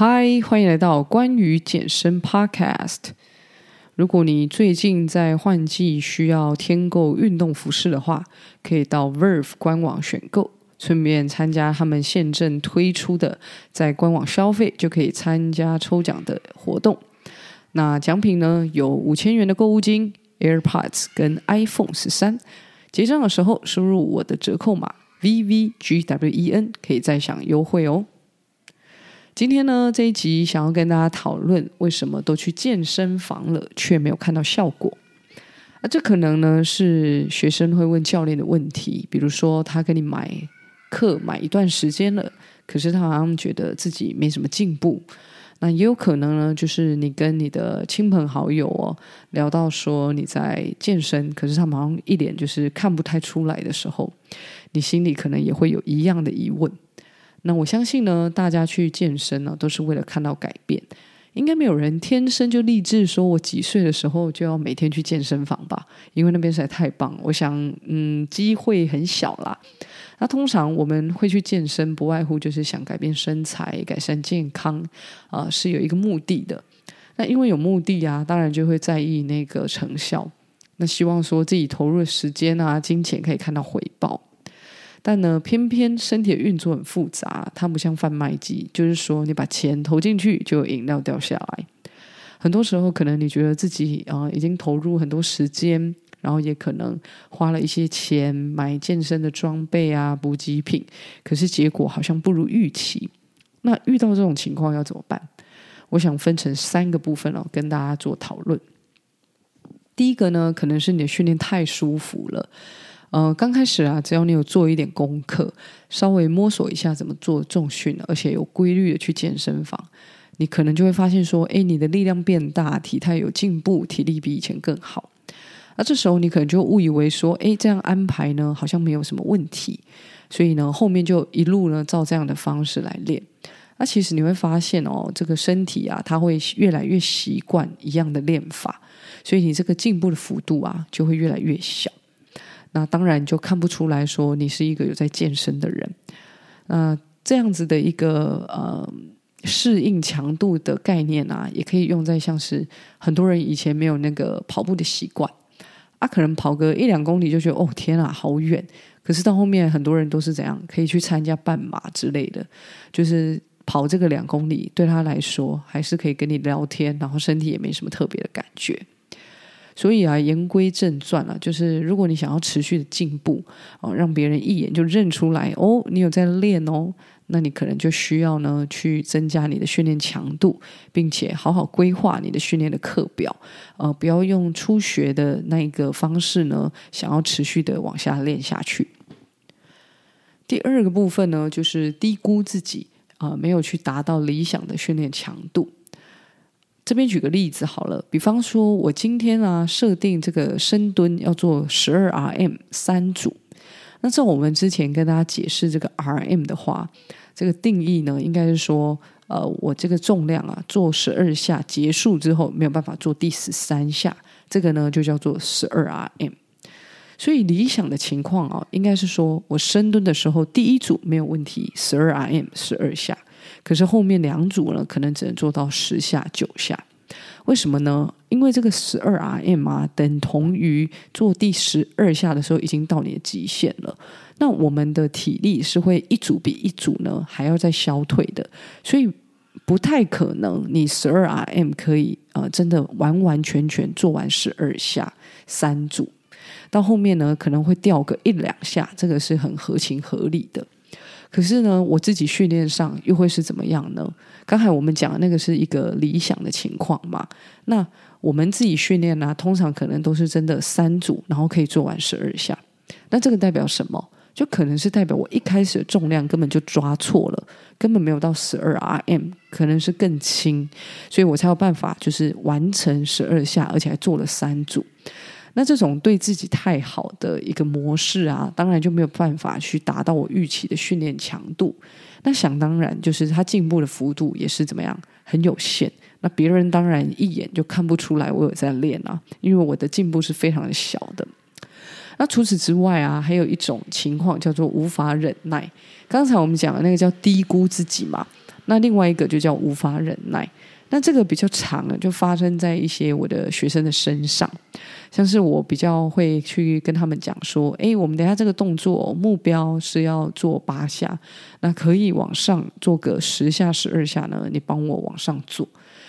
嗨，欢迎来到关于健身 Podcast。如果你最近在换季需要添购运动服饰的话，可以到 Verve 官网选购，顺便参加他们现正推出的在官网消费就可以参加抽奖的活动。那奖品呢，有五千元的购物金、AirPods 跟 iPhone 十三。结账的时候输入我的折扣码 VVGWEN，可以再享优惠哦。今天呢，这一集想要跟大家讨论，为什么都去健身房了，却没有看到效果？啊，这可能呢是学生会问教练的问题，比如说他跟你买课买一段时间了，可是他好像觉得自己没什么进步。那也有可能呢，就是你跟你的亲朋好友哦聊到说你在健身，可是他们好像一脸就是看不太出来的时候，你心里可能也会有一样的疑问。那我相信呢，大家去健身呢，都是为了看到改变。应该没有人天生就立志说，我几岁的时候就要每天去健身房吧？因为那边实在太棒。我想，嗯，机会很小啦。那通常我们会去健身，不外乎就是想改变身材、改善健康，啊、是有一个目的的。那因为有目的啊，当然就会在意那个成效。那希望说自己投入的时间啊、金钱可以看到回报。但呢，偏偏身体的运作很复杂，它不像贩卖机，就是说你把钱投进去就有饮料掉下来。很多时候，可能你觉得自己啊、已经投入很多时间，然后也可能花了一些钱买健身的装备啊、补给品，可是结果好像不如预期。那遇到这种情况要怎么办？我想分成三个部分哦，跟大家做讨论。第一个呢，可能是你的训练太舒服了。呃，刚开始啊，只要你有做一点功课，稍微摸索一下怎么做重训，而且有规律的去健身房，你可能就会发现说，哎，你的力量变大，体态有进步，体力比以前更好。那这时候你可能就误以为说，哎，这样安排呢，好像没有什么问题，所以呢，后面就一路呢照这样的方式来练。那其实你会发现哦，这个身体啊，它会越来越习惯一样的练法，所以你这个进步的幅度啊，就会越来越小。那当然就看不出来说你是一个有在健身的人。那这样子的一个呃适应强度的概念啊，也可以用在像是很多人以前没有那个跑步的习惯啊，可能跑个一两公里就觉得哦天啊好远，可是到后面很多人都是怎样可以去参加半马之类的，就是跑这个两公里对他来说还是可以跟你聊天，然后身体也没什么特别的感觉。所以啊，言归正传啊，就是如果你想要持续的进步哦，让别人一眼就认出来哦，你有在练哦，那你可能就需要呢去增加你的训练强度，并且好好规划你的训练的课表，呃，不要用初学的那一个方式呢，想要持续的往下练下去。第二个部分呢，就是低估自己啊，没有去达到理想的训练强度。这边举个例子好了，比方说我今天啊设定这个深蹲要做十二 RM 三组，那在我们之前跟大家解释这个 RM 的话，这个定义呢应该是说，呃，我这个重量啊做十二下结束之后没有办法做第十三下，这个呢就叫做十二 RM。所以理想的情况啊，应该是说我深蹲的时候第一组没有问题，十二 RM 十二下。可是后面两组呢，可能只能做到十下九下，为什么呢？因为这个十二 RM 啊，等同于做第十二下的时候已经到你的极限了。那我们的体力是会一组比一组呢还要再消退的，所以不太可能你十二 RM 可以呃真的完完全全做完十二下三组，到后面呢可能会掉个一两下，这个是很合情合理的。可是呢，我自己训练上又会是怎么样呢？刚才我们讲的那个是一个理想的情况嘛。那我们自己训练呢，通常可能都是真的三组，然后可以做完十二下。那这个代表什么？就可能是代表我一开始的重量根本就抓错了，根本没有到十二 RM，可能是更轻，所以我才有办法就是完成十二下，而且还做了三组。那这种对自己太好的一个模式啊，当然就没有办法去达到我预期的训练强度。那想当然就是他进步的幅度也是怎么样，很有限。那别人当然一眼就看不出来我有在练啊，因为我的进步是非常小的。那除此之外啊，还有一种情况叫做无法忍耐。刚才我们讲的那个叫低估自己嘛。那另外一个就叫无法忍耐。那这个比较长了，就发生在一些我的学生的身上，像是我比较会去跟他们讲说，哎，我们等下这个动作目标是要做八下，那可以往上做个十下、十二下呢？你帮我往上做。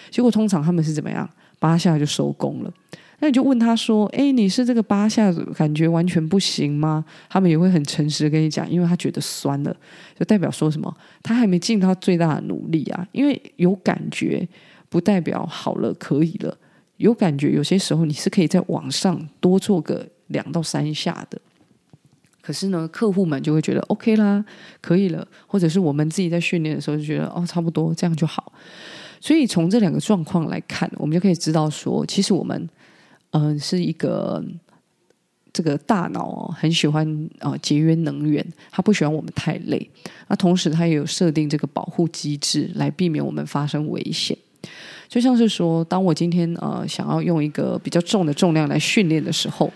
结果通常他们是怎么样？八下就收工了。那你就问他说，哎，你是这个八下感觉完全不行吗？他们也会很诚实跟你讲，因为他觉得酸了，就代表说什么？他还没尽到最大的努力啊，因为有感觉。不代表好了，可以了。有感觉，有些时候你是可以在网上多做个两到三下的。可是呢，客户们就会觉得 OK 啦，可以了，或者是我们自己在训练的时候就觉得哦，差不多这样就好。所以从这两个状况来看，我们就可以知道说，其实我们嗯、是一个这个大脑，很喜欢啊、节约能源，他不喜欢我们太累。那同时，他也有设定这个保护机制来避免我们发生危险。就像是说，当我今天呃想要用一个比较重的重量来训练的时候，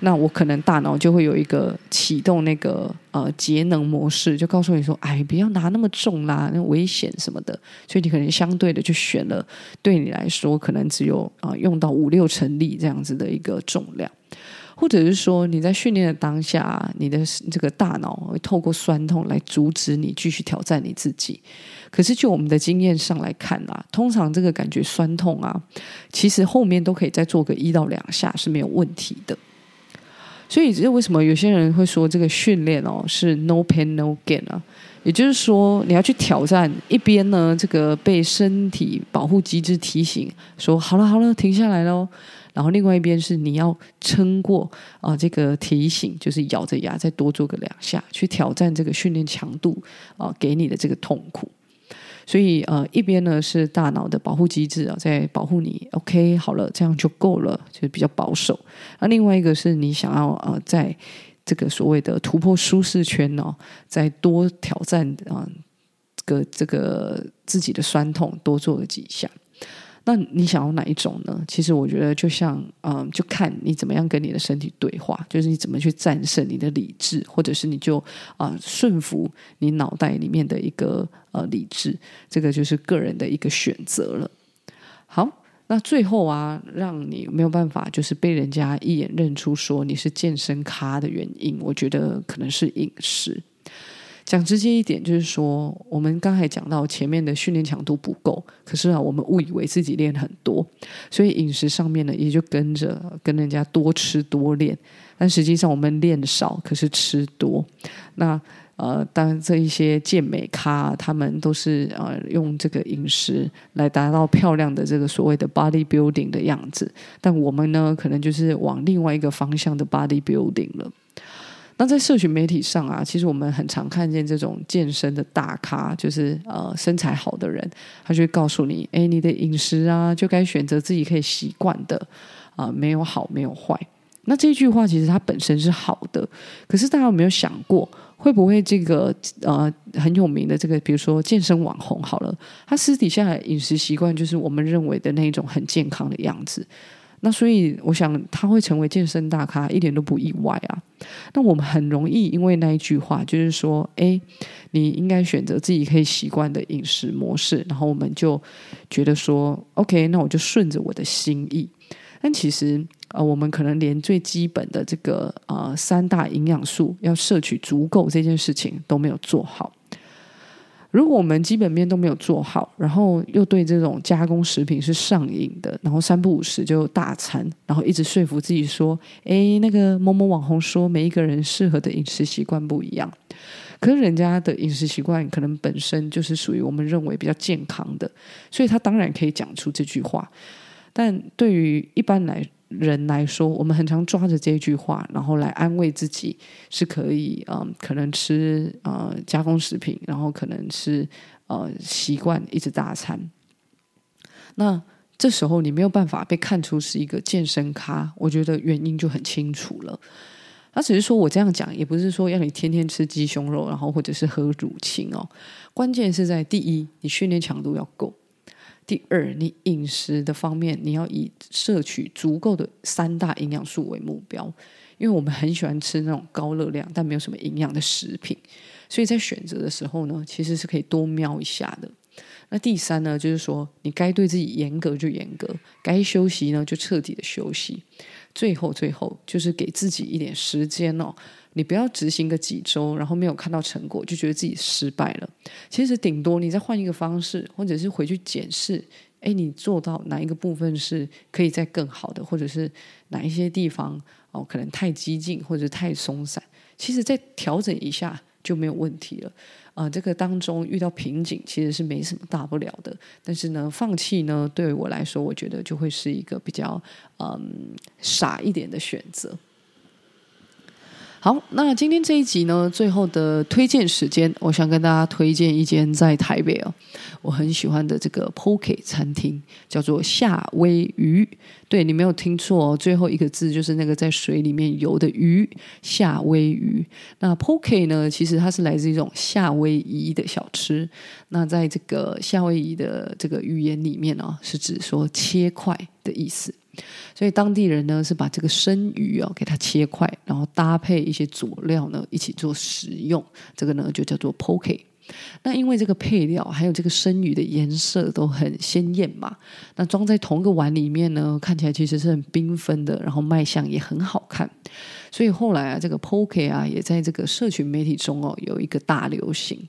那我可能大脑就会有一个启动那个呃节能模式，就告诉你说：“哎，不要拿那么重啦，那危险什么的。”所以你可能相对的就选了对你来说可能只有啊、用到五六成力这样子的一个重量。或者是说你在训练的当下，你的这个大脑会透过酸痛来阻止你继续挑战你自己。可是就我们的经验上来看啊，通常这个感觉酸痛啊，其实后面都可以再做个一到两下是没有问题的。所以这为什么有些人会说这个训练哦是 no pain no gain 啊？也就是说你要去挑战一边呢，这个被身体保护机制提醒说好了好了，停下来喽。然后另外一边是你要撑过啊、这个提醒就是咬着牙再多做个两下，去挑战这个训练强度啊、给你的这个痛苦。所以呃，一边呢是大脑的保护机制啊，在保护你。OK，好了，这样就够了，就是比较保守。那另外一个是你想要呃，在这个所谓的突破舒适圈哦，再多挑战啊、这个这个自己的酸痛，多做了几下。那你想要哪一种呢？其实我觉得，就像嗯，就看你怎么样跟你的身体对话，就是你怎么去战胜你的理智，或者是你就啊、顺服你脑袋里面的一个呃理智，这个就是个人的一个选择了。好，那最后啊，让你没有办法就是被人家一眼认出说你是健身咖的原因，我觉得可能是饮食。讲直接一点，就是说，我们刚才讲到前面的训练强度不够，可是啊，我们误以为自己练很多，所以饮食上面呢，也就跟着跟人家多吃多练，但实际上我们练少，可是吃多。那呃，当然这一些健美咖，他们都是呃用这个饮食来达到漂亮的这个所谓的 body building 的样子，但我们呢，可能就是往另外一个方向的 body building 了。那在社群媒体上啊，其实我们很常看见这种健身的大咖，就是呃身材好的人，他就会告诉你，哎，你的饮食啊，就该选择自己可以习惯的，啊、没有好，没有坏。那这句话其实它本身是好的，可是大家有没有想过，会不会这个呃很有名的这个，比如说健身网红好了，他私底下的饮食习惯就是我们认为的那一种很健康的样子。那所以，我想他会成为健身大咖，一点都不意外啊。那我们很容易因为那一句话，就是说，诶，你应该选择自己可以习惯的饮食模式，然后我们就觉得说，OK，那我就顺着我的心意。但其实，呃，我们可能连最基本的这个呃三大营养素要摄取足够这件事情都没有做好。如果我们基本面都没有做好，然后又对这种加工食品是上瘾的，然后三不五时就大餐，然后一直说服自己说：“诶，那个某某网红说，每一个人适合的饮食习惯不一样。”可是人家的饮食习惯可能本身就是属于我们认为比较健康的，所以他当然可以讲出这句话。但对于一般来人来说，我们很常抓着这句话，然后来安慰自己是可以，嗯，可能吃呃加工食品，然后可能是呃习惯一直大餐。那这时候你没有办法被看出是一个健身咖，我觉得原因就很清楚了。他只是说我这样讲，也不是说要你天天吃鸡胸肉，然后或者是喝乳清哦。关键是在第一，你训练强度要够。第二，你饮食的方面，你要以摄取足够的三大营养素为目标，因为我们很喜欢吃那种高热量但没有什么营养的食品，所以在选择的时候呢，其实是可以多瞄一下的。那第三呢，就是说你该对自己严格就严格，该休息呢就彻底的休息。最后，最后就是给自己一点时间哦，你不要执行个几周，然后没有看到成果就觉得自己失败了。其实顶多你再换一个方式，或者是回去检视，哎，你做到哪一个部分是可以再更好的，或者是哪一些地方哦可能太激进或者太松散，其实再调整一下就没有问题了。啊、呃，这个当中遇到瓶颈其实是没什么大不了的，但是呢，放弃呢，对我来说，我觉得就会是一个比较嗯傻一点的选择。好，那今天这一集呢，最后的推荐时间，我想跟大家推荐一间在台北哦，我很喜欢的这个 Poke 餐厅，叫做夏威鱼。对，你没有听错哦，最后一个字就是那个在水里面游的鱼，夏威鱼。那 Poke 呢，其实它是来自一种夏威夷的小吃。那在这个夏威夷的这个语言里面呢、哦，是指说切块的意思。所以当地人呢，是把这个生鱼哦给它切块，然后搭配一些佐料呢一起做食用，这个呢就叫做 poke。那因为这个配料还有这个生鱼的颜色都很鲜艳嘛，那装在同一个碗里面呢，看起来其实是很缤纷的，然后卖相也很好看。所以后来啊，这个 poke 啊也在这个社群媒体中哦有一个大流行。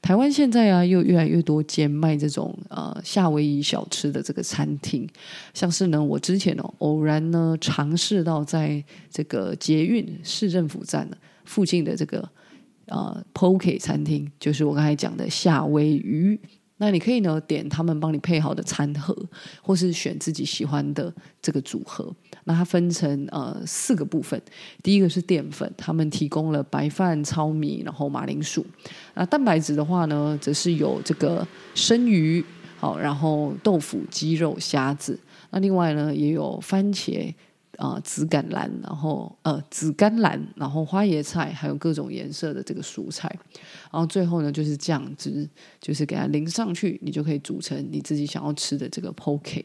台湾现在啊，又越来越多间卖这种呃夏威夷小吃的这个餐厅，像是呢，我之前哦偶然呢尝试到在这个捷运市政府站附近的这个啊 Poke 餐厅，就是我刚才讲的夏威夷。那你可以呢点他们帮你配好的餐盒，或是选自己喜欢的这个组合。那它分成呃四个部分，第一个是淀粉，他们提供了白饭、糙米，然后马铃薯。那蛋白质的话呢，则是有这个生鱼，好，然后豆腐、鸡肉、虾子。那另外呢，也有番茄。啊、紫甘蓝，然后呃，紫甘蓝，然后花椰菜，还有各种颜色的这个蔬菜，然后最后呢，就是酱汁，就是给它淋上去，你就可以煮成你自己想要吃的这个 poke。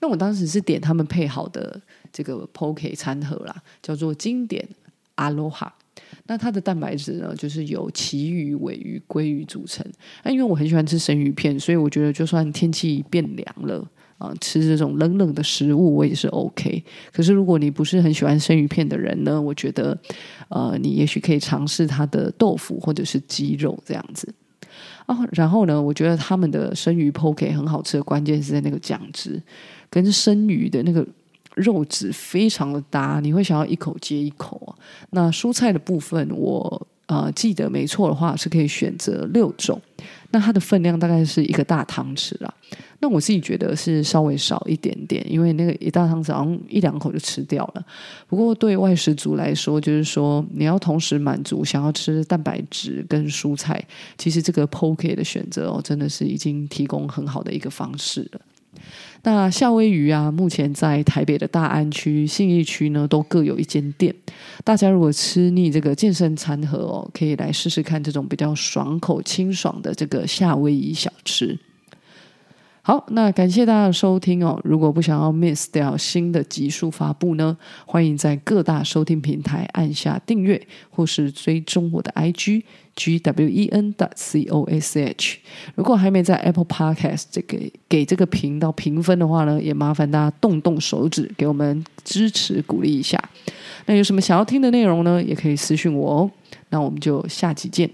那我当时是点他们配好的这个 poke 餐盒啦，叫做经典 Aloha。那它的蛋白质呢，就是由旗鱼、尾鱼、鲑鱼组成。那因为我很喜欢吃生鱼片，所以我觉得就算天气变凉了。啊，吃这种冷冷的食物我也是 OK。可是如果你不是很喜欢生鱼片的人呢，我觉得，呃，你也许可以尝试它的豆腐或者是鸡肉这样子。啊，然后呢，我觉得他们的生鱼 Poke 很好吃的关键是在那个酱汁，跟生鱼的那个肉质非常的搭，你会想要一口接一口啊。那蔬菜的部分我。呃，记得没错的话，是可以选择六种。那它的分量大概是一个大汤匙啦。那我自己觉得是稍微少一点点，因为那个一大汤匙好像一两口就吃掉了。不过对外食族来说，就是说你要同时满足想要吃蛋白质跟蔬菜，其实这个 Poke 的选择哦，真的是已经提供很好的一个方式了。那夏威夷啊，目前在台北的大安区、信义区呢，都各有一间店。大家如果吃腻这个健身餐盒哦，可以来试试看这种比较爽口、清爽的这个夏威夷小吃。好，那感谢大家的收听哦。如果不想要 miss 掉新的集数发布呢，欢迎在各大收听平台按下订阅，或是追踪我的 IG g w e n c o s h。如果还没在 Apple Podcast 这个给这个频道评分的话呢，也麻烦大家动动手指给我们支持鼓励一下。那有什么想要听的内容呢？也可以私讯我哦。那我们就下期见。